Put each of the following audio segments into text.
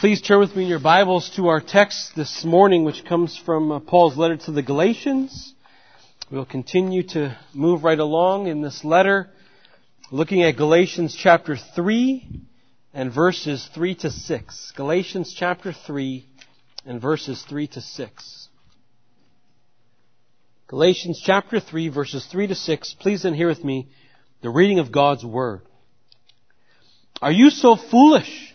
Please turn with me in your Bibles to our text this morning, which comes from uh, Paul's letter to the Galatians. We'll continue to move right along in this letter, looking at Galatians chapter 3 and verses 3 to 6. Galatians chapter 3 and verses 3 to 6. Galatians chapter 3 verses 3 to 6. Please then hear with me the reading of God's Word. Are you so foolish?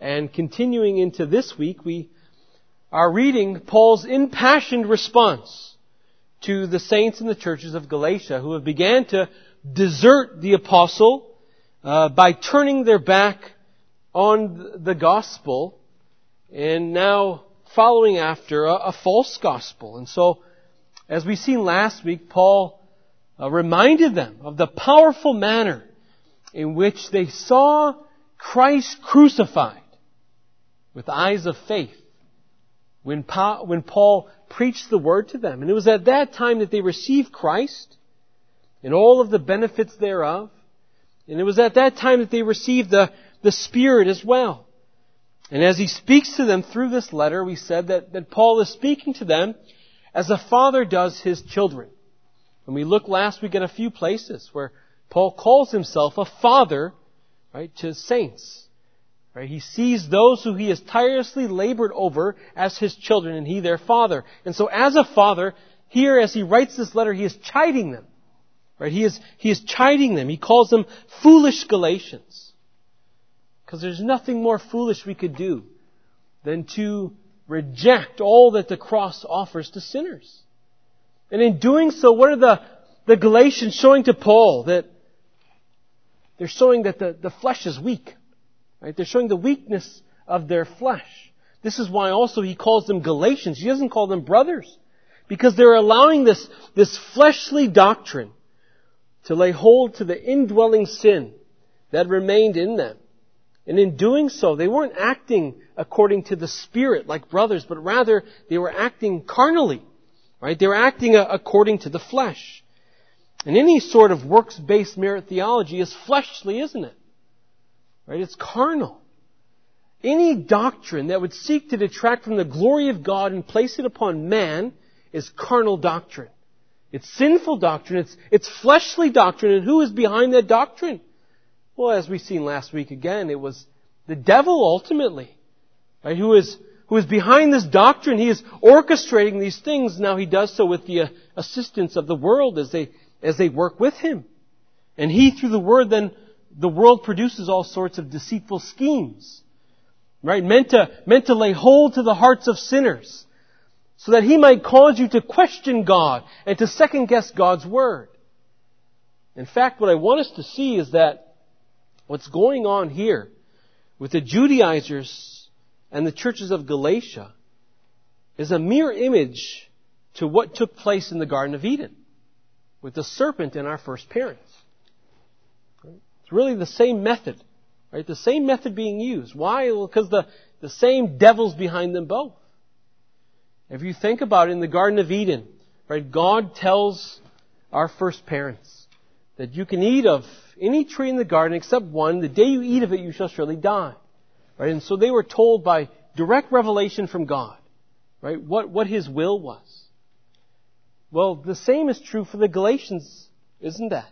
and continuing into this week, we are reading Paul's impassioned response to the saints in the churches of Galatia who have began to desert the apostle uh, by turning their back on the gospel and now following after a, a false gospel. And so, as we seen last week, Paul uh, reminded them of the powerful manner in which they saw Christ crucified with eyes of faith when, when Paul preached the word to them. And it was at that time that they received Christ and all of the benefits thereof. And it was at that time that they received the, the Spirit as well. And as he speaks to them through this letter, we said that, that Paul is speaking to them as a father does his children. And we looked last week at a few places where Paul calls himself a father, right, to saints. Right? He sees those who he has tirelessly labored over as his children and he their father. And so as a father, here as he writes this letter, he is chiding them. Right? He is, he is chiding them. He calls them foolish Galatians. Because there's nothing more foolish we could do than to reject all that the cross offers to sinners. And in doing so, what are the, the Galatians showing to Paul? That they're showing that the, the flesh is weak. Right? They're showing the weakness of their flesh. This is why also he calls them Galatians. He doesn't call them brothers. Because they're allowing this, this fleshly doctrine to lay hold to the indwelling sin that remained in them. And in doing so, they weren't acting according to the Spirit like brothers, but rather they were acting carnally. Right? They were acting uh, according to the flesh. And any sort of works-based merit theology is fleshly, isn't it? Right? It's carnal. Any doctrine that would seek to detract from the glory of God and place it upon man is carnal doctrine. It's sinful doctrine. It's, it's fleshly doctrine. And who is behind that doctrine? Well, as we've seen last week again, it was the devil ultimately. Right? Who is, who is behind this doctrine. He is orchestrating these things. Now he does so with the uh, assistance of the world as they, as they work with him. And he, through the word, then the world produces all sorts of deceitful schemes. Right? Meant to, meant to lay hold to the hearts of sinners. So that he might cause you to question God and to second guess God's word. In fact, what I want us to see is that what's going on here with the Judaizers and the churches of Galatia is a mere image to what took place in the Garden of Eden with the serpent and our first parents. It's really the same method, right? The same method being used. Why? Well, because the, the same devil's behind them both. If you think about it, in the Garden of Eden, right, God tells our first parents that you can eat of any tree in the garden except one. The day you eat of it, you shall surely die. Right? And so they were told by direct revelation from God, right, what, what His will was. Well, the same is true for the Galatians, isn't that?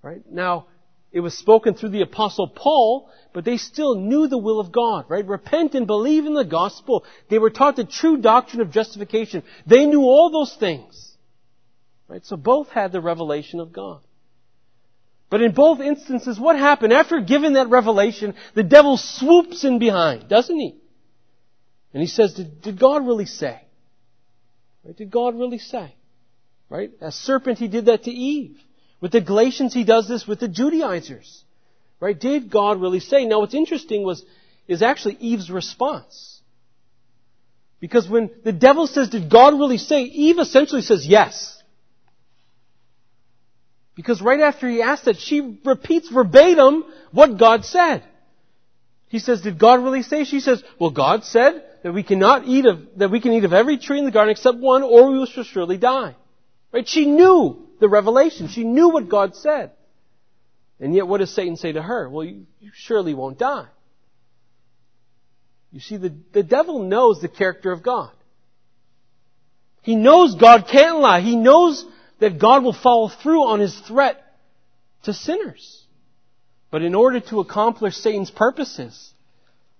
Right? Now, it was spoken through the apostle Paul, but they still knew the will of God, right? Repent and believe in the gospel. They were taught the true doctrine of justification. They knew all those things. Right? So both had the revelation of God. But in both instances, what happened? After giving that revelation, the devil swoops in behind, doesn't he? And he says, did, did God really say? Right? Did God really say? Right? As serpent, he did that to Eve. With the Galatians, he does this with the Judaizers. Right? Did God really say? Now what's interesting was, is actually Eve's response. Because when the devil says, did God really say? Eve essentially says yes. Because right after he asks that, she repeats verbatim what God said. He says, did God really say? She says, well, God said that we cannot eat of, that we can eat of every tree in the garden except one or we shall surely die. Right? She knew the revelation. She knew what God said. And yet what does Satan say to her? Well, you, you surely won't die. You see, the, the devil knows the character of God. He knows God can't lie. He knows that God will follow through on his threat to sinners. But in order to accomplish Satan's purposes,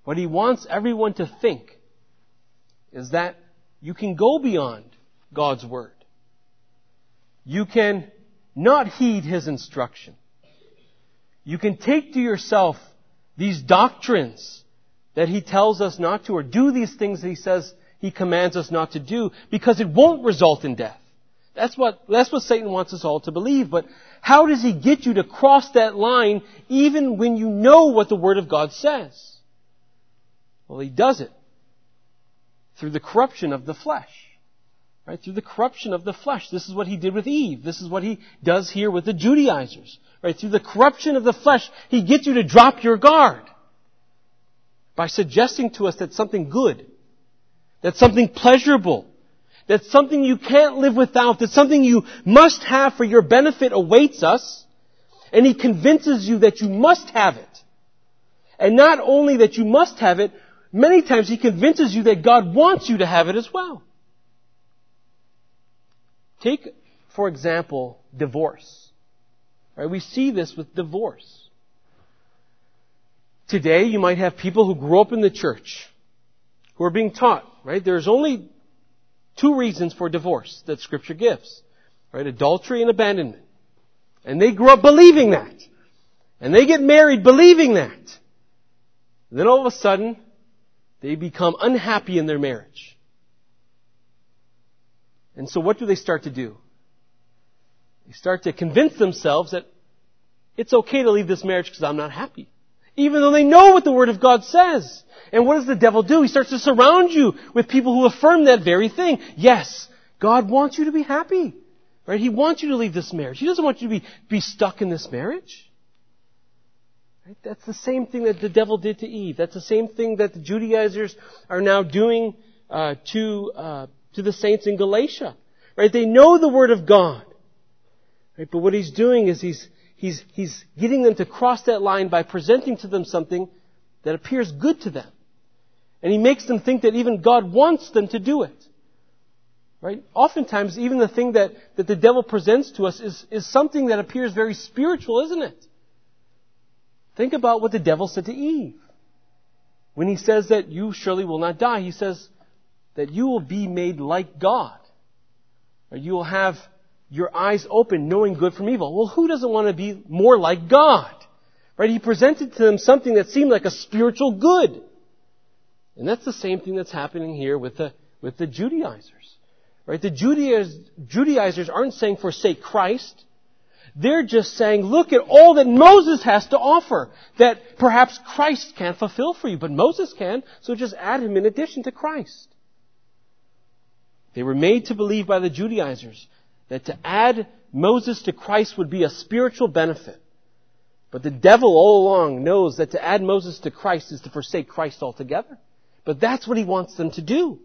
what he wants everyone to think is that you can go beyond God's word. You can not heed his instruction. You can take to yourself these doctrines that he tells us not to, or do these things that he says he commands us not to do, because it won't result in death. That's what, that's what Satan wants us all to believe. But how does he get you to cross that line even when you know what the Word of God says? Well, he does it through the corruption of the flesh. Right? Through the corruption of the flesh. This is what he did with Eve. This is what he does here with the Judaizers. Right? Through the corruption of the flesh, he gets you to drop your guard by suggesting to us that something good, that something pleasurable, that something you can't live without, that something you must have for your benefit awaits us, and he convinces you that you must have it. And not only that you must have it, many times he convinces you that God wants you to have it as well. Take, for example, divorce. Right? We see this with divorce. Today, you might have people who grew up in the church who are being taught, right? There's only two reasons for divorce that scripture gives. Right? Adultery and abandonment. And they grew up believing that. And they get married believing that. And then all of a sudden, they become unhappy in their marriage. And so what do they start to do? They start to convince themselves that it's okay to leave this marriage because I'm not happy. Even though they know what the Word of God says. And what does the devil do? He starts to surround you with people who affirm that very thing. Yes, God wants you to be happy. Right? He wants you to leave this marriage. He doesn't want you to be, be stuck in this marriage. Right? That's the same thing that the devil did to Eve. That's the same thing that the Judaizers are now doing uh, to uh, to the saints in Galatia. Right? They know the Word of God. Right? But what he's doing is he's he's he's getting them to cross that line by presenting to them something that appears good to them. And he makes them think that even God wants them to do it. Right? Oftentimes, even the thing that, that the devil presents to us is, is something that appears very spiritual, isn't it? Think about what the devil said to Eve. When he says that you surely will not die, he says that you will be made like God. Or you will have your eyes open knowing good from evil. Well, who doesn't want to be more like God? Right? He presented to them something that seemed like a spiritual good. And that's the same thing that's happening here with the, with the Judaizers. Right? The Judaizers, Judaizers aren't saying forsake Christ. They're just saying, look at all that Moses has to offer that perhaps Christ can't fulfill for you, but Moses can, so just add him in addition to Christ. They were made to believe by the Judaizers that to add Moses to Christ would be a spiritual benefit. But the devil all along knows that to add Moses to Christ is to forsake Christ altogether. But that's what he wants them to do.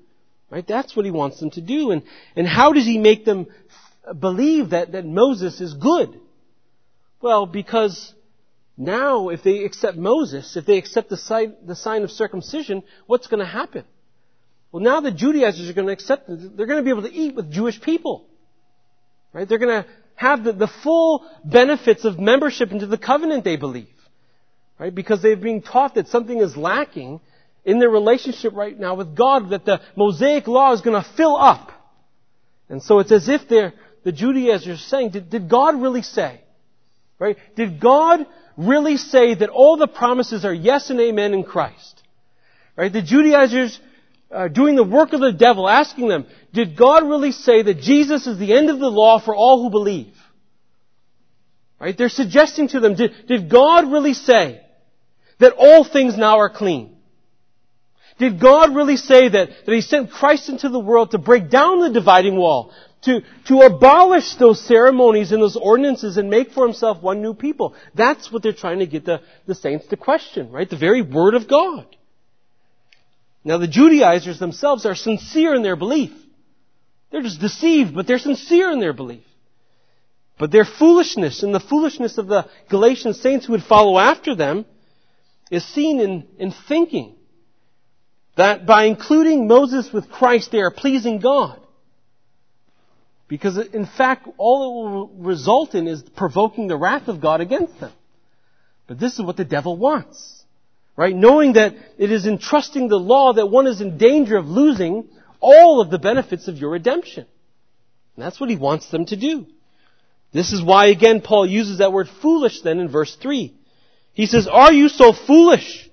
Right? That's what he wants them to do. And, and how does he make them believe that, that Moses is good? Well, because now if they accept Moses, if they accept the sign, the sign of circumcision, what's going to happen? Well, now the Judaizers are going to accept it. They're going to be able to eat with Jewish people. Right? They're going to have the, the full benefits of membership into the covenant they believe. Right? Because they're being taught that something is lacking in their relationship right now with God that the Mosaic law is going to fill up. And so it's as if they're, the Judaizers are saying, did, did God really say? Right? Did God really say that all the promises are yes and amen in Christ? Right? The Judaizers uh, doing the work of the devil, asking them, did God really say that Jesus is the end of the law for all who believe? Right? They're suggesting to them, did, did God really say that all things now are clean? Did God really say that, that He sent Christ into the world to break down the dividing wall, to, to abolish those ceremonies and those ordinances and make for Himself one new people? That's what they're trying to get the, the saints to question, right? The very Word of God. Now the Judaizers themselves are sincere in their belief. They're just deceived, but they're sincere in their belief. But their foolishness and the foolishness of the Galatian saints who would follow after them is seen in, in thinking that by including Moses with Christ, they are pleasing God. Because in fact, all it will result in is provoking the wrath of God against them. But this is what the devil wants. Right? Knowing that it is in trusting the law that one is in danger of losing all of the benefits of your redemption. And that's what he wants them to do. This is why again Paul uses that word foolish then in verse 3. He says, Are you so foolish?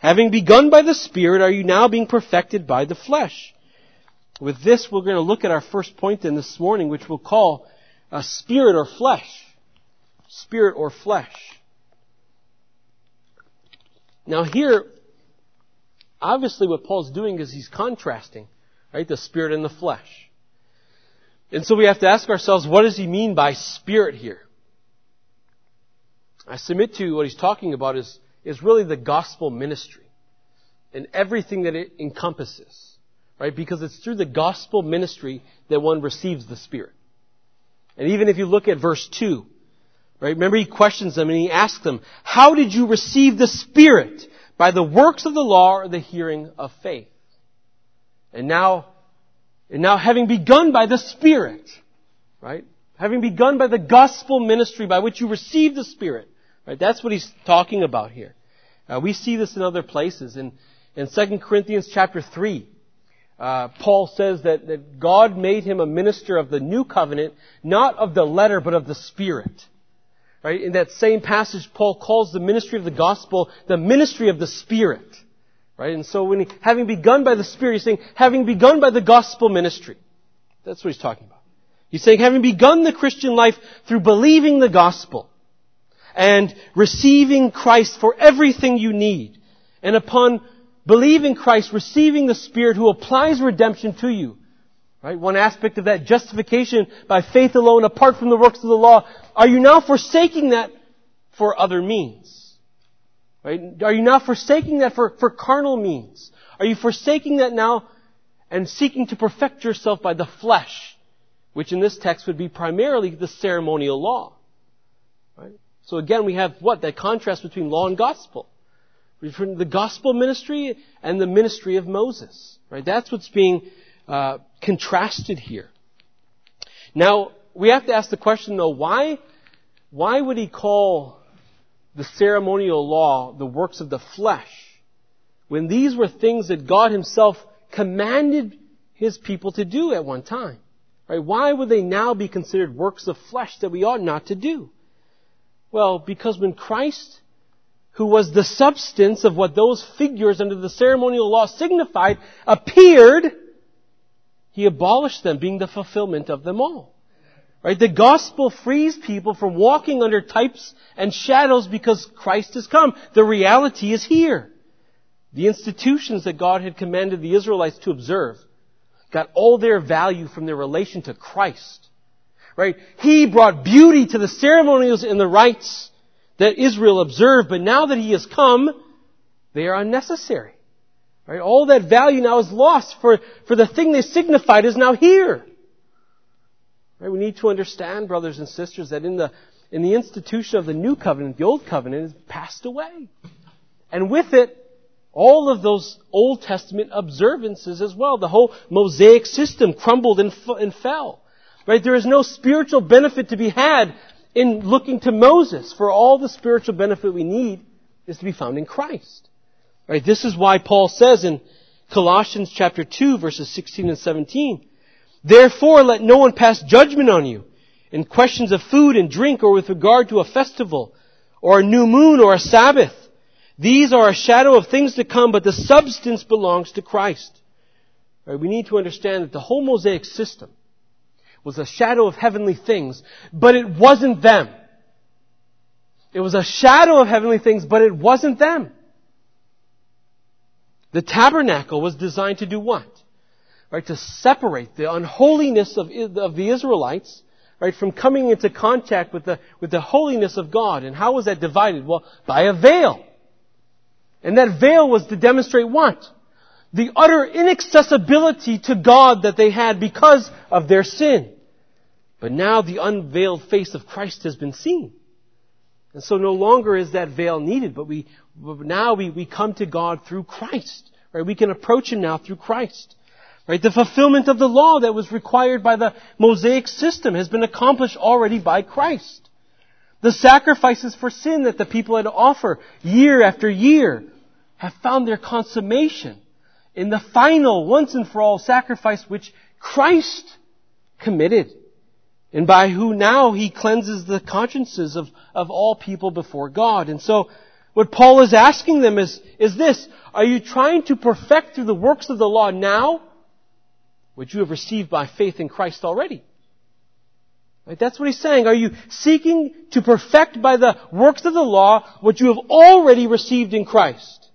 Having begun by the Spirit, are you now being perfected by the flesh? With this, we're going to look at our first point then this morning, which we'll call a spirit or flesh. Spirit or flesh. Now here, obviously what Paul's doing is he's contrasting, right, the spirit and the flesh. And so we have to ask ourselves, what does he mean by spirit here? I submit to you what he's talking about is, is really the gospel ministry and everything that it encompasses, right? Because it's through the gospel ministry that one receives the Spirit. And even if you look at verse 2, right? Remember he questions them and he asks them, how did you receive the Spirit? By the works of the law or the hearing of faith? And now, and now having begun by the Spirit, right? Having begun by the gospel ministry by which you receive the Spirit, Right? That's what he's talking about here. Uh, we see this in other places. In, in 2 Corinthians chapter 3, uh, Paul says that, that God made him a minister of the new covenant, not of the letter, but of the Spirit. Right? In that same passage, Paul calls the ministry of the gospel the ministry of the Spirit. Right? And so when he, having begun by the Spirit, he's saying, having begun by the gospel ministry. That's what he's talking about. He's saying, having begun the Christian life through believing the gospel, and receiving Christ for everything you need. And upon believing Christ, receiving the Spirit who applies redemption to you. Right? One aspect of that justification by faith alone, apart from the works of the law. Are you now forsaking that for other means? Right? Are you now forsaking that for, for carnal means? Are you forsaking that now and seeking to perfect yourself by the flesh, which in this text would be primarily the ceremonial law? Right? So again, we have what? That contrast between law and gospel. Between the gospel ministry and the ministry of Moses. Right? That's what's being uh, contrasted here. Now, we have to ask the question though, why, why would he call the ceremonial law the works of the flesh when these were things that God himself commanded his people to do at one time? Right? Why would they now be considered works of flesh that we ought not to do? Well, because when Christ, who was the substance of what those figures under the ceremonial law signified, appeared, he abolished them, being the fulfillment of them all. Right? The gospel frees people from walking under types and shadows because Christ has come. The reality is here. The institutions that God had commanded the Israelites to observe got all their value from their relation to Christ. Right? He brought beauty to the ceremonials and the rites that Israel observed, but now that he has come, they are unnecessary. Right? All that value now is lost for, for the thing they signified is now here. Right? We need to understand, brothers and sisters, that in the, in the institution of the new covenant, the old covenant has passed away. And with it, all of those Old Testament observances as well. The whole Mosaic system crumbled and, f- and fell. Right? There is no spiritual benefit to be had in looking to Moses. For all the spiritual benefit we need is to be found in Christ. Right? This is why Paul says in Colossians chapter 2 verses 16 and 17, Therefore let no one pass judgment on you in questions of food and drink or with regard to a festival or a new moon or a Sabbath. These are a shadow of things to come, but the substance belongs to Christ. Right? We need to understand that the whole Mosaic system was a shadow of heavenly things, but it wasn't them. It was a shadow of heavenly things, but it wasn't them. The tabernacle was designed to do what? Right, to separate the unholiness of, of the Israelites, right, from coming into contact with the, with the holiness of God. And how was that divided? Well, by a veil. And that veil was to demonstrate what? The utter inaccessibility to God that they had because of their sin. But now the unveiled face of Christ has been seen. And so no longer is that veil needed, but we, now we, we come to God through Christ. Right? We can approach Him now through Christ. Right? The fulfillment of the law that was required by the Mosaic system has been accomplished already by Christ. The sacrifices for sin that the people had to offer year after year have found their consummation in the final, once and for all sacrifice which Christ committed and by who now he cleanses the consciences of, of all people before God. And so, what Paul is asking them is, is this, are you trying to perfect through the works of the law now what you have received by faith in Christ already? Right? That's what he's saying. Are you seeking to perfect by the works of the law what you have already received in Christ?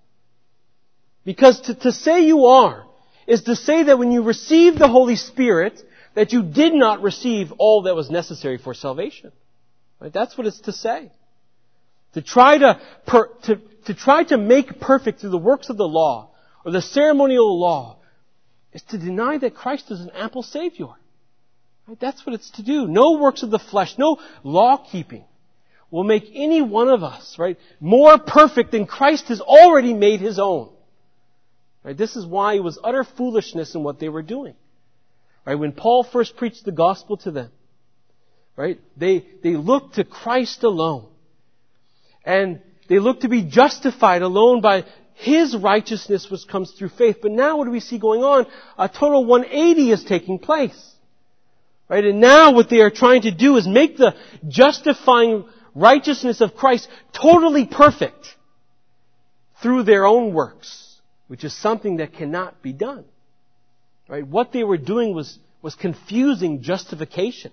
Because to, to say you are is to say that when you receive the Holy Spirit, that you did not receive all that was necessary for salvation. Right? That's what it's to say. To try to, per, to, to try to make perfect through the works of the law or the ceremonial law is to deny that Christ is an ample Savior. Right? That's what it's to do. No works of the flesh, no law keeping will make any one of us, right, more perfect than Christ has already made his own. Right? This is why it was utter foolishness in what they were doing. Right? When Paul first preached the gospel to them, right? They, they looked to Christ alone. And they looked to be justified alone by His righteousness which comes through faith. But now what do we see going on? A total 180 is taking place. Right? And now what they are trying to do is make the justifying righteousness of Christ totally perfect through their own works, which is something that cannot be done. Right? What they were doing was, was confusing justification.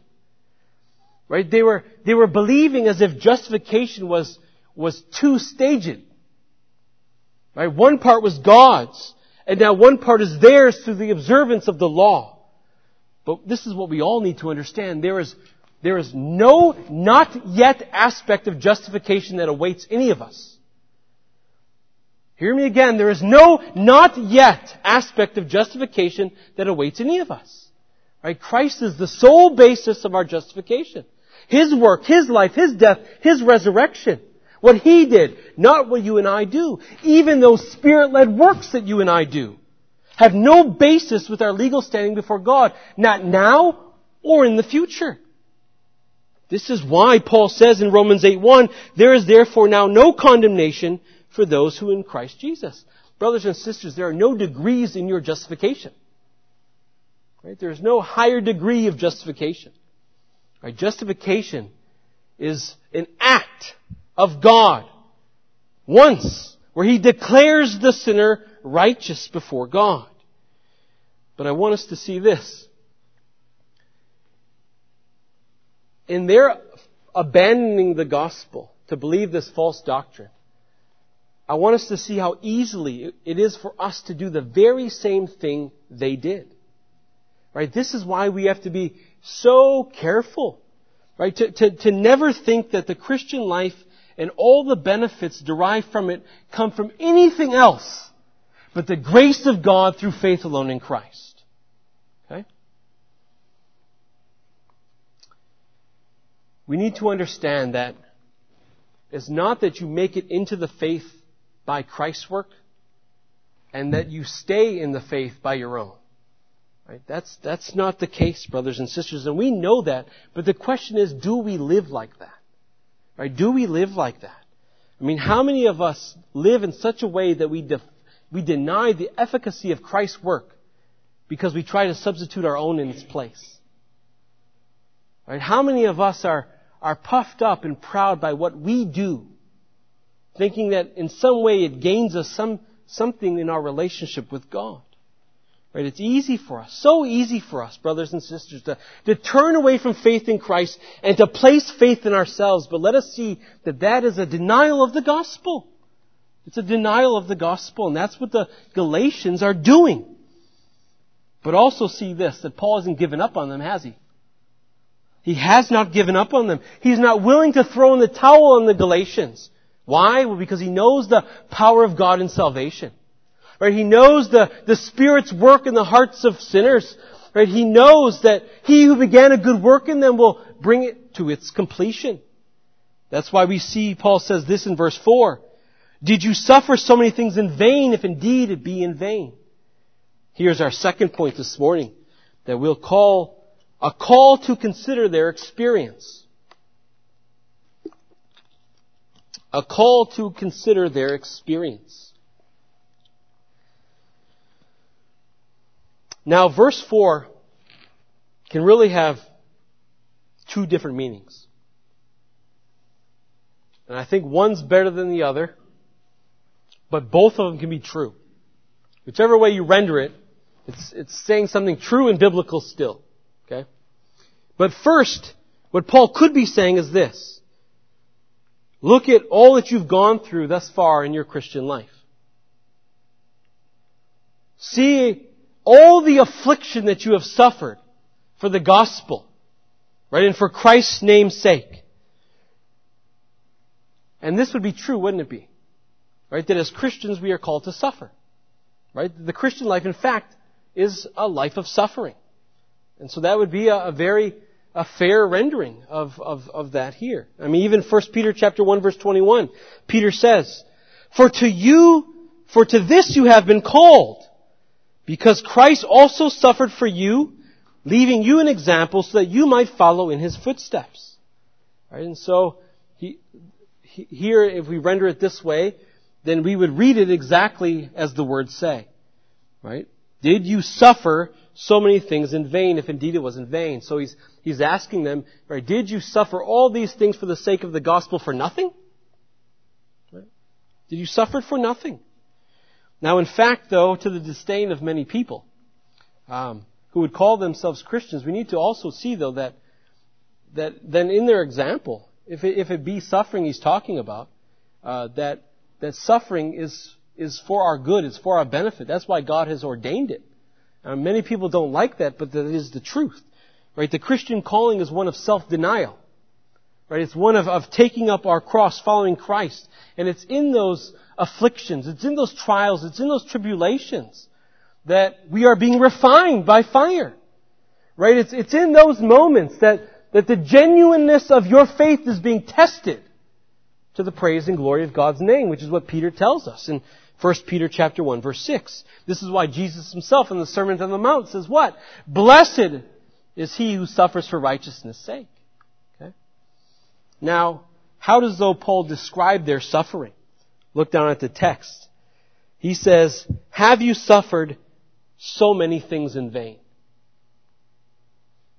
Right? They were, they were believing as if justification was, was two-staged. Right? One part was God's, and now one part is theirs through the observance of the law. But this is what we all need to understand. There is, there is no not yet aspect of justification that awaits any of us. Hear me again, there is no not yet aspect of justification that awaits any of us. Right? Christ is the sole basis of our justification. His work, His life, His death, His resurrection. What He did, not what you and I do. Even those Spirit-led works that you and I do have no basis with our legal standing before God, not now or in the future. This is why Paul says in Romans 8.1, there is therefore now no condemnation for those who in Christ Jesus. Brothers and sisters, there are no degrees in your justification. Right? There's no higher degree of justification. Right? Justification is an act of God once where He declares the sinner righteous before God. But I want us to see this. In their abandoning the gospel to believe this false doctrine, I want us to see how easily it is for us to do the very same thing they did. Right? This is why we have to be so careful. Right? To, to, to never think that the Christian life and all the benefits derived from it come from anything else but the grace of God through faith alone in Christ. Okay? We need to understand that it's not that you make it into the faith by Christ's work and that you stay in the faith by your own. Right? That's, that's not the case, brothers and sisters, and we know that. But the question is, do we live like that? Right? Do we live like that? I mean, how many of us live in such a way that we, def- we deny the efficacy of Christ's work because we try to substitute our own in its place? Right? How many of us are, are puffed up and proud by what we do thinking that in some way it gains us some, something in our relationship with God. Right? It's easy for us, so easy for us, brothers and sisters, to, to turn away from faith in Christ and to place faith in ourselves. But let us see that that is a denial of the gospel. It's a denial of the gospel, and that's what the Galatians are doing. But also see this, that Paul hasn't given up on them, has he? He has not given up on them. He's not willing to throw in the towel on the Galatians. Why? Well, because he knows the power of God in salvation. Right? He knows the, the Spirit's work in the hearts of sinners. Right? He knows that he who began a good work in them will bring it to its completion. That's why we see Paul says this in verse 4. Did you suffer so many things in vain if indeed it be in vain? Here's our second point this morning that we'll call a call to consider their experience. A call to consider their experience. Now, verse 4 can really have two different meanings. And I think one's better than the other, but both of them can be true. Whichever way you render it, it's, it's saying something true and biblical still. Okay? But first, what Paul could be saying is this. Look at all that you've gone through thus far in your Christian life. See all the affliction that you have suffered for the gospel, right? And for Christ's name's sake. And this would be true, wouldn't it be? Right? That as Christians we are called to suffer. Right? The Christian life, in fact, is a life of suffering. And so that would be a, a very a fair rendering of, of, of that here. I mean, even 1 Peter chapter 1 verse 21, Peter says, For to you, for to this you have been called, because Christ also suffered for you, leaving you an example so that you might follow in his footsteps. Right? And so, he, he, here, if we render it this way, then we would read it exactly as the words say. Right? Did you suffer so many things in vain, if indeed it was in vain? So he's, he's asking them, right, did you suffer all these things for the sake of the gospel for nothing? Right? Did you suffer for nothing? Now, in fact, though, to the disdain of many people um, who would call themselves Christians, we need to also see, though, that that then in their example, if it, if it be suffering he's talking about, uh, that that suffering is is for our good, it's for our benefit. That's why God has ordained it. Many people don't like that, but that is the truth. Right? The Christian calling is one of self-denial. Right? It's one of, of taking up our cross, following Christ. And it's in those afflictions, it's in those trials, it's in those tribulations that we are being refined by fire. Right? It's, it's in those moments that, that the genuineness of your faith is being tested to the praise and glory of God's name, which is what Peter tells us in 1 Peter chapter 1 verse 6. This is why Jesus himself in the Sermon on the Mount says what? Blessed is he who suffers for righteousness sake. Okay? Now, how does though Paul describe their suffering? Look down at the text. He says, have you suffered so many things in vain?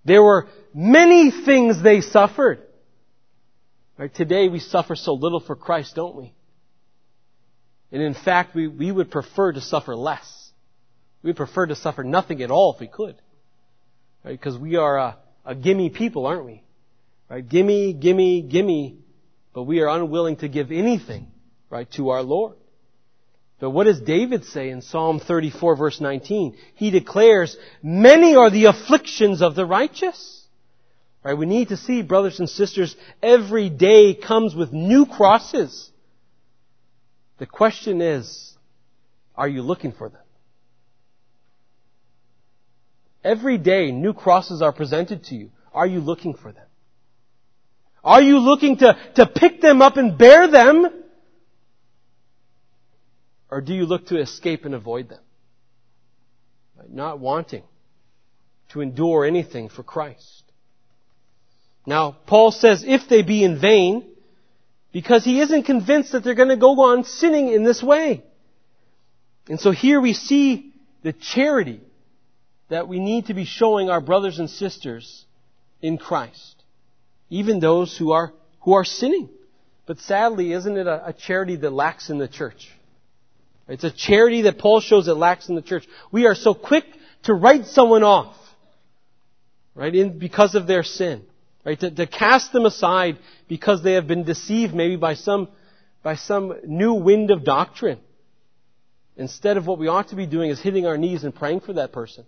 There were many things they suffered. Right? Today we suffer so little for Christ, don't we? And in fact, we, we would prefer to suffer less. We prefer to suffer nothing at all if we could. Right? Because we are a, a gimme people, aren't we? Right? Gimme, gimme, gimme. But we are unwilling to give anything, right, to our Lord. But what does David say in Psalm 34 verse 19? He declares, many are the afflictions of the righteous. Right? We need to see, brothers and sisters, every day comes with new crosses. The question is, are you looking for them? Every day, new crosses are presented to you. Are you looking for them? Are you looking to, to pick them up and bear them? Or do you look to escape and avoid them? Not wanting to endure anything for Christ. Now, Paul says, if they be in vain, because he isn't convinced that they're going to go on sinning in this way. And so here we see the charity that we need to be showing our brothers and sisters in Christ. Even those who are, who are sinning. But sadly, isn't it a, a charity that lacks in the church? It's a charity that Paul shows that lacks in the church. We are so quick to write someone off, right, in, because of their sin. Right? To, to cast them aside because they have been deceived maybe by some, by some new wind of doctrine. Instead of what we ought to be doing is hitting our knees and praying for that person.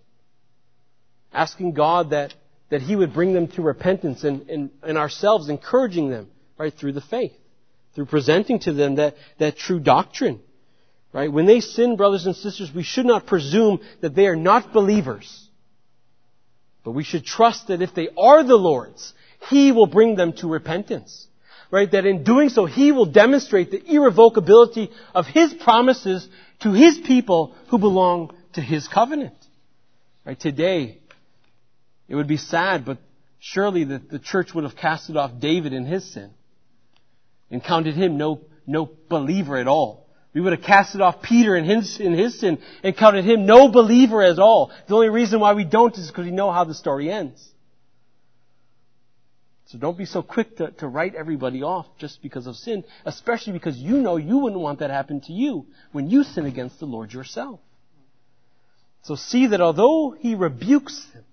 Asking God that, that He would bring them to repentance and, and, and ourselves encouraging them, right, through the faith. Through presenting to them that, that true doctrine. Right? When they sin, brothers and sisters, we should not presume that they are not believers. But we should trust that if they are the Lord's, He will bring them to repentance. Right? That in doing so, He will demonstrate the irrevocability of His promises to His people who belong to His covenant. Right? Today, it would be sad, but surely the, the church would have casted off David in his sin and counted him no, no believer at all. We would have casted off Peter in his, in his sin and counted him no believer at all. The only reason why we don't is because we know how the story ends. So don't be so quick to, to write everybody off just because of sin, especially because you know you wouldn't want that happen to you when you sin against the Lord yourself. So see that although he rebukes them,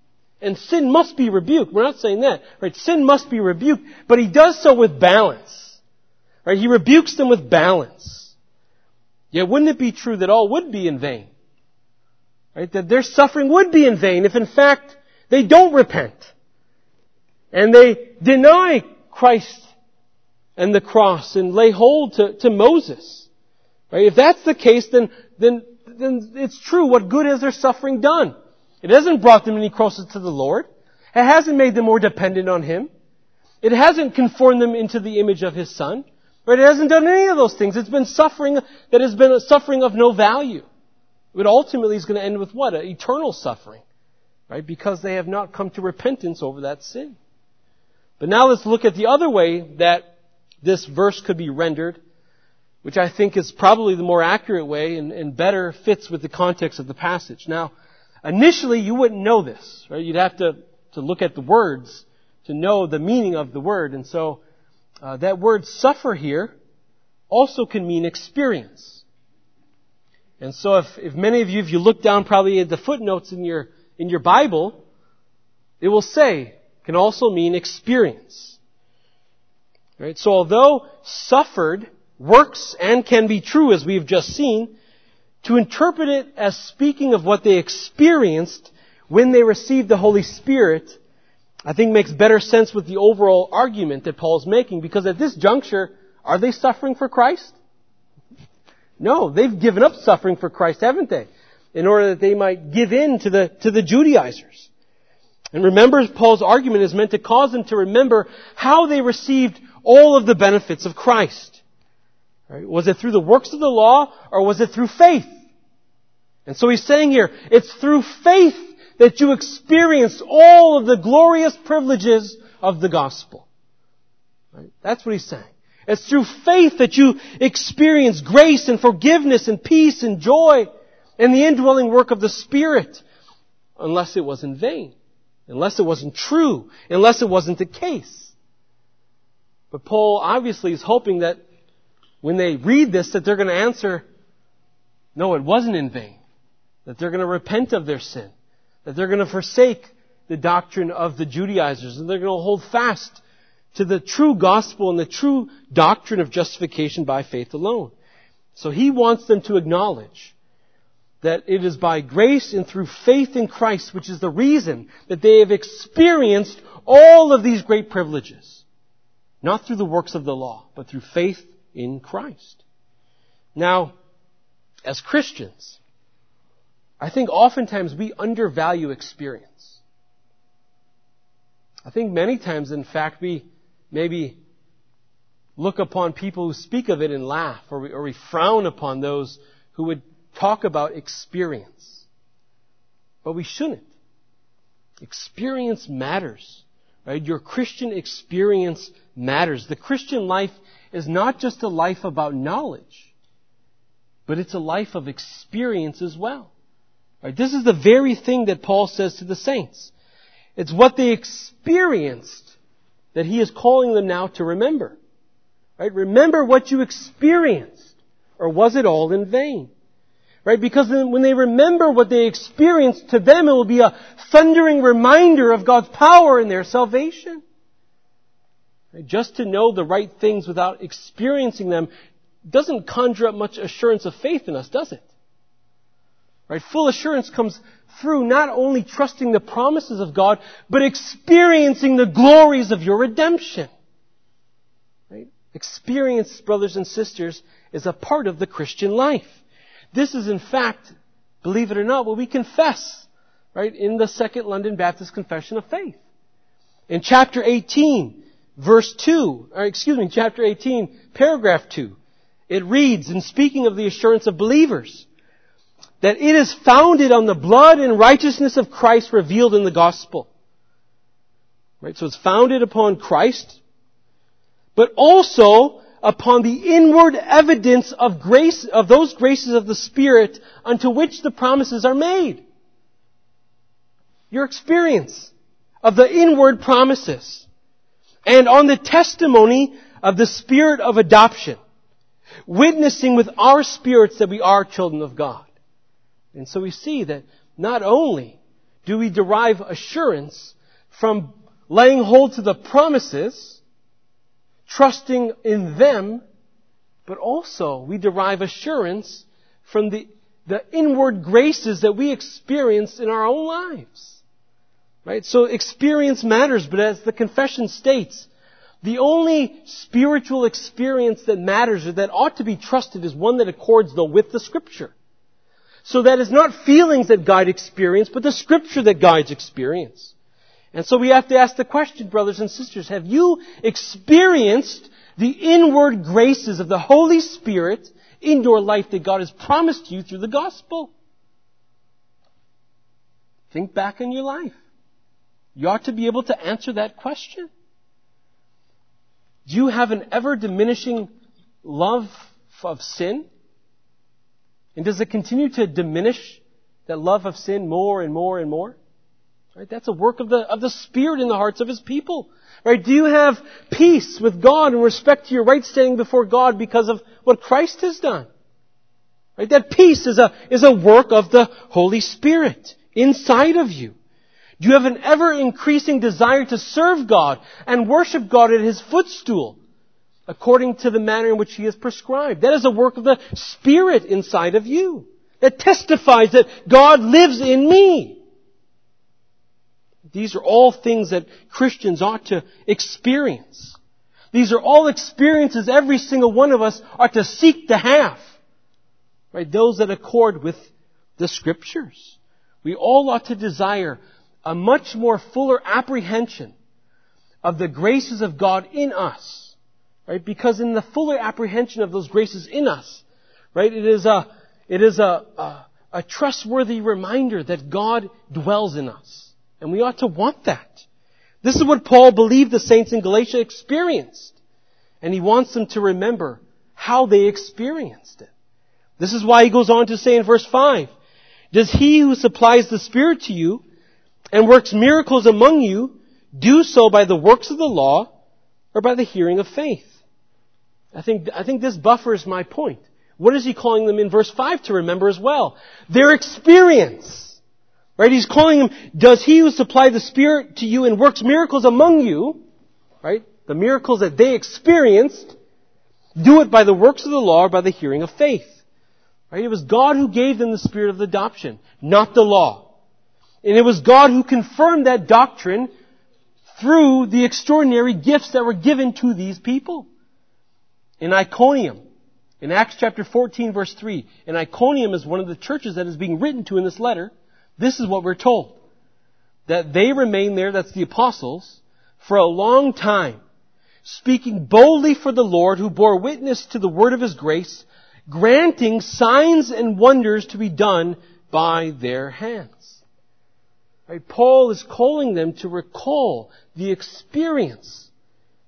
and sin must be rebuked, we're not saying that, right? Sin must be rebuked, but he does so with balance. Right? He rebukes them with balance. Yet wouldn't it be true that all would be in vain? Right? That their suffering would be in vain if in fact they don't repent. And they deny Christ and the cross and lay hold to, to Moses. Right? If that's the case, then, then, then it's true. What good has their suffering done? It hasn't brought them any closer to the Lord. It hasn't made them more dependent on Him. It hasn't conformed them into the image of His Son. Right? It hasn't done any of those things. It's been suffering that has been a suffering of no value. But ultimately is going to end with what? Eternal suffering. Right? Because they have not come to repentance over that sin. But now let's look at the other way that this verse could be rendered, which I think is probably the more accurate way and, and better fits with the context of the passage. Now, initially you wouldn't know this, right? You'd have to, to look at the words to know the meaning of the word. And so, uh, that word suffer here also can mean experience. And so if, if many of you, if you look down probably at the footnotes in your, in your Bible, it will say, can also mean experience. Right? So although suffered works and can be true as we've just seen, to interpret it as speaking of what they experienced when they received the Holy Spirit I think makes better sense with the overall argument that Paul's making because at this juncture, are they suffering for Christ? No, they've given up suffering for Christ, haven't they? In order that they might give in to the, to the Judaizers. And remember, Paul's argument is meant to cause them to remember how they received all of the benefits of Christ. Right? Was it through the works of the law or was it through faith? And so he's saying here, it's through faith that you experience all of the glorious privileges of the gospel. Right? That's what he's saying. It's through faith that you experience grace and forgiveness and peace and joy and the indwelling work of the Spirit. Unless it was in vain. Unless it wasn't true. Unless it wasn't the case. But Paul obviously is hoping that when they read this that they're going to answer, no, it wasn't in vain. That they're going to repent of their sin that they're going to forsake the doctrine of the Judaizers and they're going to hold fast to the true gospel and the true doctrine of justification by faith alone. So he wants them to acknowledge that it is by grace and through faith in Christ which is the reason that they have experienced all of these great privileges. Not through the works of the law, but through faith in Christ. Now, as Christians, I think oftentimes we undervalue experience. I think many times, in fact, we maybe look upon people who speak of it and laugh, or we, or we frown upon those who would talk about experience. But we shouldn't. Experience matters. Right? Your Christian experience matters. The Christian life is not just a life about knowledge, but it's a life of experience as well. Right? This is the very thing that Paul says to the saints. It's what they experienced that he is calling them now to remember. Right? Remember what you experienced. Or was it all in vain? Right? Because when they remember what they experienced, to them it will be a thundering reminder of God's power in their salvation. Right? Just to know the right things without experiencing them doesn't conjure up much assurance of faith in us, does it? Right? Full assurance comes through not only trusting the promises of God, but experiencing the glories of your redemption. Right? Experience, brothers and sisters, is a part of the Christian life. This is in fact, believe it or not, what we confess, right, in the Second London Baptist Confession of Faith. In chapter 18, verse 2, or excuse me, chapter 18, paragraph 2, it reads, in speaking of the assurance of believers, that it is founded on the blood and righteousness of Christ revealed in the gospel. Right? So it's founded upon Christ, but also upon the inward evidence of grace, of those graces of the Spirit unto which the promises are made. Your experience of the inward promises. And on the testimony of the Spirit of adoption. Witnessing with our spirits that we are children of God. And so we see that not only do we derive assurance from laying hold to the promises, trusting in them, but also we derive assurance from the, the inward graces that we experience in our own lives. Right? So experience matters, but as the confession states, the only spiritual experience that matters or that ought to be trusted is one that accords though with the scripture. So that is not feelings that guide experience, but the scripture that guides experience. And so we have to ask the question, brothers and sisters, have you experienced the inward graces of the Holy Spirit in your life that God has promised you through the gospel? Think back in your life. You ought to be able to answer that question. Do you have an ever diminishing love of sin? And does it continue to diminish that love of sin more and more and more? Right? That's a work of the, of the Spirit in the hearts of His people. Right? Do you have peace with God in respect to your right standing before God because of what Christ has done? Right? That peace is a, is a work of the Holy Spirit inside of you. Do you have an ever increasing desire to serve God and worship God at His footstool? According to the manner in which He has prescribed. That is a work of the Spirit inside of you. That testifies that God lives in me. These are all things that Christians ought to experience. These are all experiences every single one of us ought to seek to have. Right? Those that accord with the Scriptures. We all ought to desire a much more fuller apprehension of the graces of God in us Right? Because in the fuller apprehension of those graces in us, right, it is a, it is a, a, a trustworthy reminder that God dwells in us. And we ought to want that. This is what Paul believed the saints in Galatia experienced. And he wants them to remember how they experienced it. This is why he goes on to say in verse 5, Does he who supplies the Spirit to you and works miracles among you do so by the works of the law or by the hearing of faith? I think, I think this buffers my point. What is he calling them in verse 5 to remember as well? Their experience. Right? He's calling them, does he who supplied the Spirit to you and works miracles among you, right? The miracles that they experienced, do it by the works of the law or by the hearing of faith. Right? It was God who gave them the Spirit of adoption, not the law. And it was God who confirmed that doctrine through the extraordinary gifts that were given to these people in Iconium. In Acts chapter 14 verse 3, and Iconium is one of the churches that is being written to in this letter. This is what we're told. That they remained there, that's the apostles, for a long time, speaking boldly for the Lord who bore witness to the word of his grace, granting signs and wonders to be done by their hands. Right? Paul is calling them to recall the experience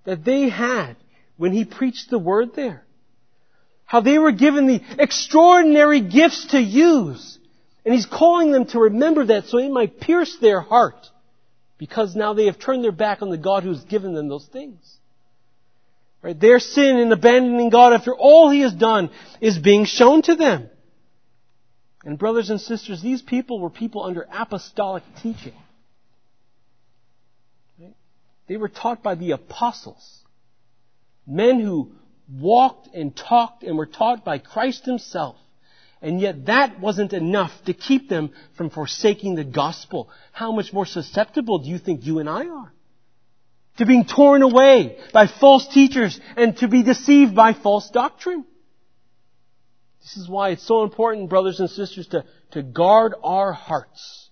that they had when he preached the word there. How they were given the extraordinary gifts to use. And he's calling them to remember that so it might pierce their heart. Because now they have turned their back on the God who's given them those things. Right? Their sin in abandoning God after all He has done is being shown to them. And brothers and sisters, these people were people under apostolic teaching. Right? They were taught by the apostles men who walked and talked and were taught by Christ Himself. And yet that wasn't enough to keep them from forsaking the gospel. How much more susceptible do you think you and I are? To being torn away by false teachers and to be deceived by false doctrine. This is why it's so important, brothers and sisters, to, to guard our hearts.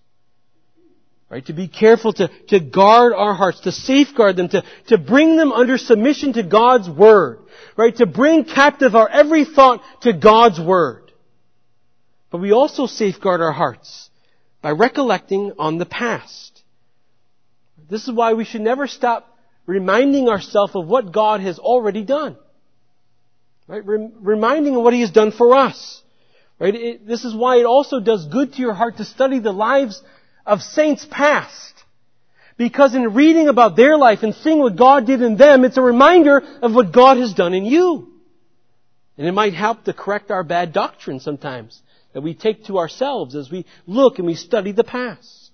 Right? To be careful to, to guard our hearts, to safeguard them, to, to bring them under submission to God's Word. Right? To bring captive our every thought to God's Word. But we also safeguard our hearts by recollecting on the past. This is why we should never stop reminding ourselves of what God has already done. Right? Rem- reminding of what He has done for us. Right? It, this is why it also does good to your heart to study the lives of saints past. Because in reading about their life and seeing what God did in them, it's a reminder of what God has done in you. And it might help to correct our bad doctrine sometimes that we take to ourselves as we look and we study the past.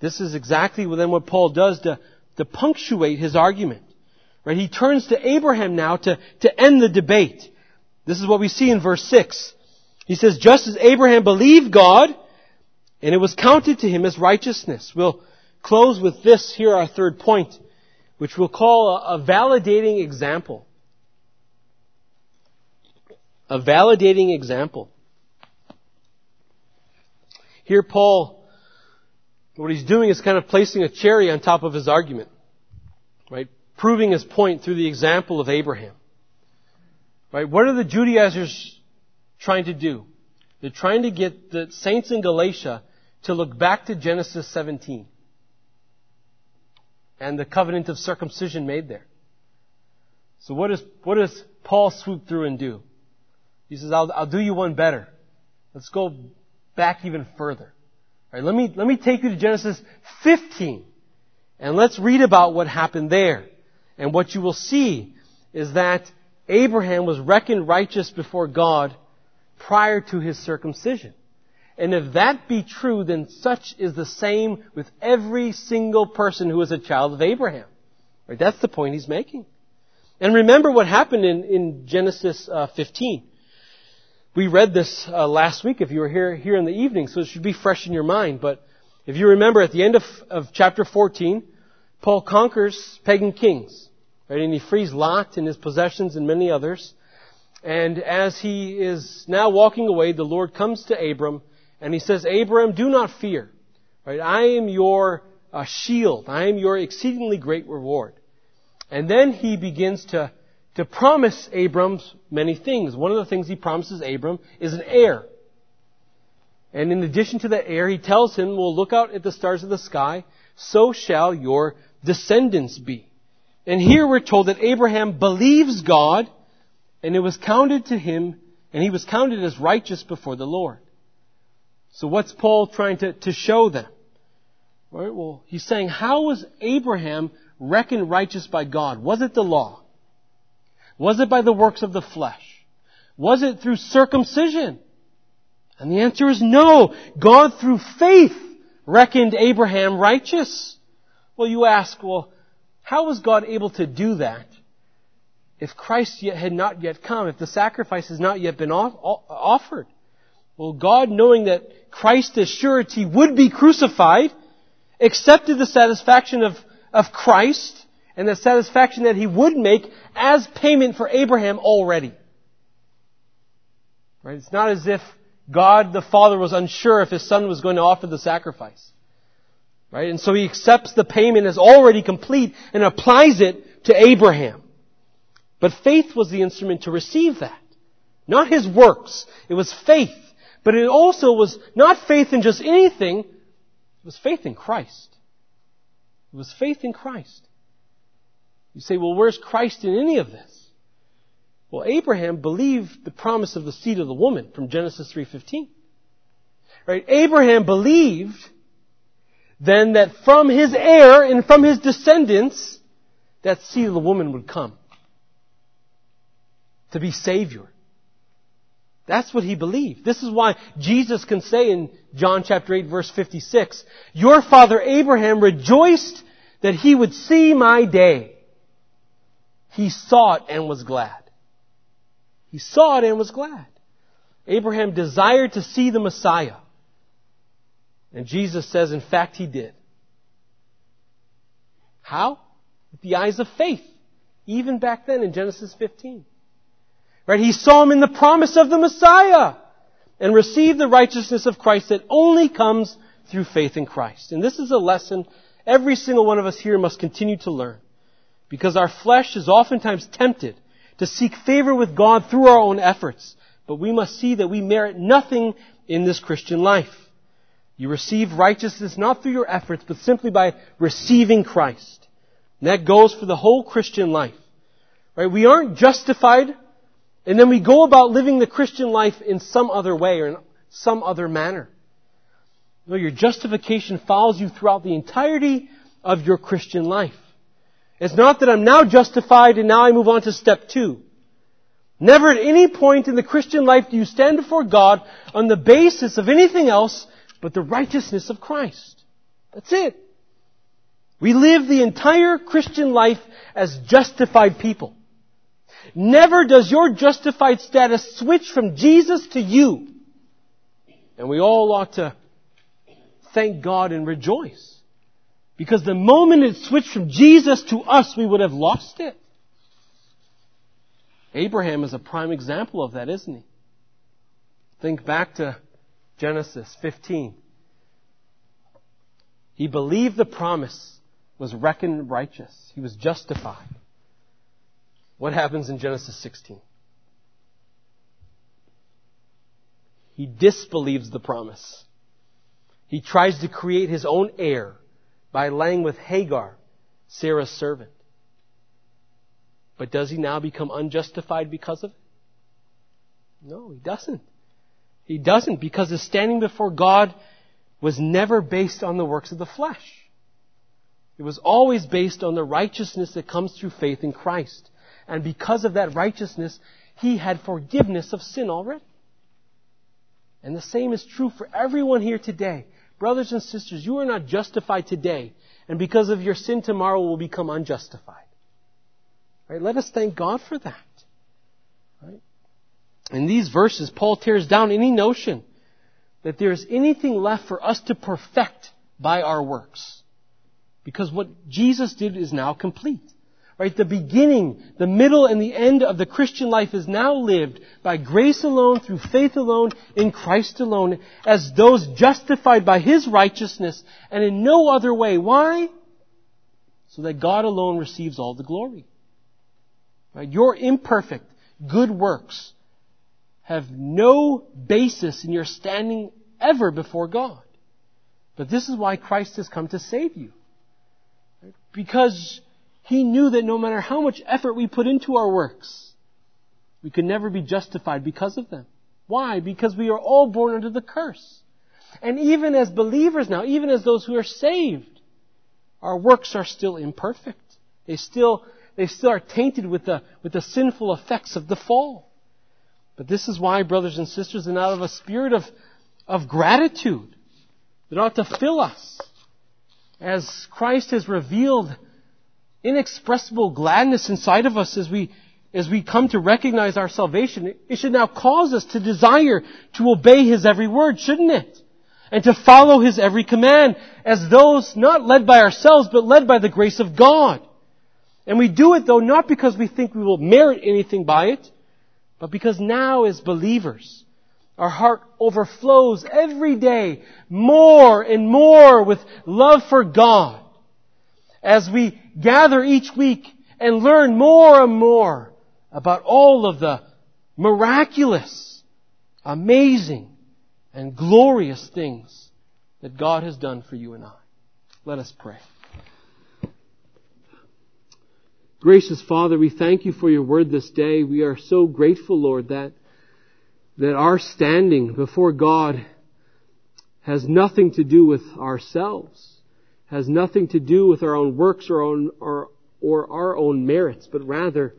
This is exactly then what Paul does to, to punctuate his argument. Right? He turns to Abraham now to, to end the debate. This is what we see in verse 6. He says, just as Abraham believed God, and it was counted to him as righteousness. We'll close with this here, our third point, which we'll call a, validating example. A validating example. Here Paul, what he's doing is kind of placing a cherry on top of his argument. Right? proving his point through the example of Abraham. Right? What are the Judaizers trying to do? They're trying to get the saints in Galatia to look back to Genesis 17 and the covenant of circumcision made there. So what, is, what does Paul swoop through and do? He says, I'll, I'll do you one better. Let's go back even further. All right, let me, let me take you to Genesis 15 and let's read about what happened there. And what you will see is that Abraham was reckoned righteous before God prior to his circumcision. And if that be true, then such is the same with every single person who is a child of Abraham. Right? That's the point he's making. And remember what happened in, in Genesis uh, 15. We read this uh, last week if you were here, here in the evening, so it should be fresh in your mind. But if you remember at the end of, of chapter 14, Paul conquers pagan kings. Right? And he frees Lot and his possessions and many others. And as he is now walking away, the Lord comes to Abram and he says, Abram, do not fear. Right? I am your uh, shield. I am your exceedingly great reward. And then he begins to, to promise Abram many things. One of the things he promises Abram is an heir. And in addition to the heir, he tells him, well, look out at the stars of the sky, so shall your descendants be. And here we're told that Abraham believes God, and it was counted to him, and he was counted as righteous before the Lord. So what's Paul trying to, to show them? Right, well, he's saying, how was Abraham reckoned righteous by God? Was it the law? Was it by the works of the flesh? Was it through circumcision? And the answer is no. God through faith reckoned Abraham righteous. Well, you ask, well, how was God able to do that if Christ yet had not yet come, if the sacrifice has not yet been offered? Well, God, knowing that Christ as surety would be crucified, accepted the satisfaction of, of Christ and the satisfaction that he would make as payment for Abraham already. Right? It's not as if God the Father was unsure if his son was going to offer the sacrifice. Right? And so he accepts the payment as already complete and applies it to Abraham. But faith was the instrument to receive that. Not his works. It was faith. But it also was not faith in just anything. It was faith in Christ. It was faith in Christ. You say, well, where's Christ in any of this? Well, Abraham believed the promise of the seed of the woman from Genesis 3.15. Right? Abraham believed then that from his heir and from his descendants, that seed of the woman would come. To be Savior. That's what he believed. This is why Jesus can say in John chapter 8 verse 56, Your father Abraham rejoiced that he would see my day. he saw it and was glad. He saw it and was glad. Abraham desired to see the Messiah. And Jesus says, in fact, he did. How? With the eyes of faith. Even back then in Genesis 15. Right? He saw him in the promise of the Messiah and received the righteousness of Christ that only comes through faith in Christ. And this is a lesson every single one of us here must continue to learn. Because our flesh is oftentimes tempted to seek favor with God through our own efforts. But we must see that we merit nothing in this Christian life. You receive righteousness not through your efforts, but simply by receiving Christ. And that goes for the whole Christian life. Right? We aren't justified, and then we go about living the Christian life in some other way or in some other manner. No, your justification follows you throughout the entirety of your Christian life. It's not that I'm now justified and now I move on to step two. Never at any point in the Christian life do you stand before God on the basis of anything else but the righteousness of Christ. That's it. We live the entire Christian life as justified people. Never does your justified status switch from Jesus to you. And we all ought to thank God and rejoice. Because the moment it switched from Jesus to us, we would have lost it. Abraham is a prime example of that, isn't he? Think back to Genesis 15. He believed the promise was reckoned righteous. He was justified. What happens in Genesis 16? He disbelieves the promise. He tries to create his own heir by laying with Hagar, Sarah's servant. But does he now become unjustified because of it? No, he doesn't. He doesn't because his standing before God was never based on the works of the flesh. It was always based on the righteousness that comes through faith in Christ. And because of that righteousness, he had forgiveness of sin already. And the same is true for everyone here today. Brothers and sisters, you are not justified today, and because of your sin tomorrow will become unjustified. Right? Let us thank God for that. Right? In these verses, Paul tears down any notion that there's anything left for us to perfect by our works. Because what Jesus did is now complete. Right? The beginning, the middle, and the end of the Christian life is now lived by grace alone, through faith alone, in Christ alone, as those justified by His righteousness, and in no other way. Why? So that God alone receives all the glory. Right? Your imperfect, good works have no basis in your standing ever before God. But this is why Christ has come to save you. Because he knew that no matter how much effort we put into our works, we could never be justified because of them. Why? Because we are all born under the curse. And even as believers now, even as those who are saved, our works are still imperfect. They still, they still are tainted with the, with the sinful effects of the fall. But this is why, brothers and sisters, and out of a spirit of, of gratitude that ought to fill us, as Christ has revealed inexpressible gladness inside of us as we, as we come to recognize our salvation. It should now cause us to desire to obey His every word, shouldn't it? And to follow His every command as those not led by ourselves, but led by the grace of God. And we do it though not because we think we will merit anything by it, but because now as believers, our heart overflows every day more and more with love for God as we gather each week and learn more and more about all of the miraculous, amazing, and glorious things that God has done for you and I. Let us pray. Gracious Father, we thank you for your word this day. We are so grateful, Lord, that, that our standing before God has nothing to do with ourselves has nothing to do with our own works or, own, or, or our own merits, but rather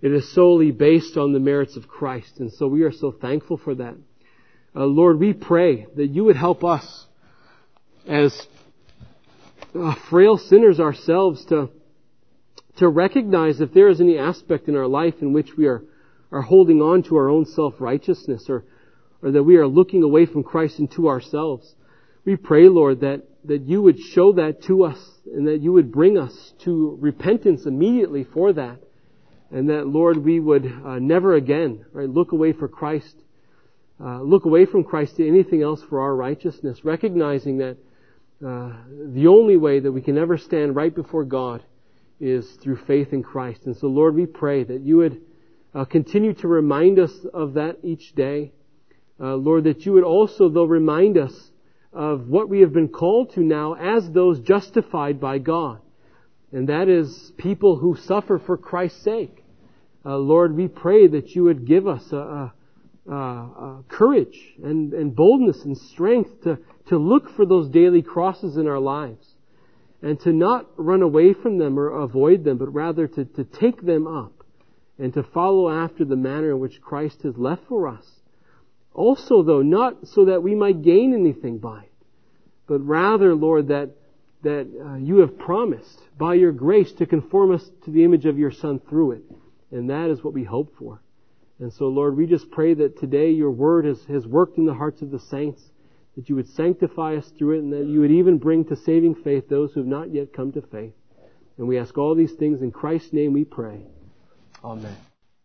it is solely based on the merits of Christ. And so we are so thankful for that. Uh, Lord, we pray that you would help us as uh, frail sinners ourselves to, to recognize if there is any aspect in our life in which we are, are holding on to our own self-righteousness or, or that we are looking away from Christ into ourselves. We pray, Lord, that, that you would show that to us and that you would bring us to repentance immediately for that. And that, Lord, we would uh, never again right, look away for Christ, uh, look away from Christ to anything else for our righteousness, recognizing that uh, the only way that we can ever stand right before God is through faith in Christ. And so, Lord, we pray that you would uh, continue to remind us of that each day. Uh, Lord, that you would also, though, remind us of what we have been called to now as those justified by God. And that is people who suffer for Christ's sake. Uh, Lord, we pray that you would give us a, a, a courage and, and boldness and strength to, to look for those daily crosses in our lives and to not run away from them or avoid them, but rather to, to take them up and to follow after the manner in which Christ has left for us. Also, though, not so that we might gain anything by it, but rather, Lord, that, that uh, you have promised by your grace to conform us to the image of your Son through it. And that is what we hope for. And so, Lord, we just pray that today your word has, has worked in the hearts of the saints that you would sanctify us through it, and that you would even bring to saving faith those who have not yet come to faith. And we ask all these things in Christ's name we pray. Amen.